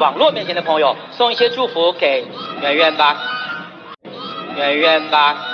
网络面前的朋友送一些祝福给圆圆吧。圆圆吧。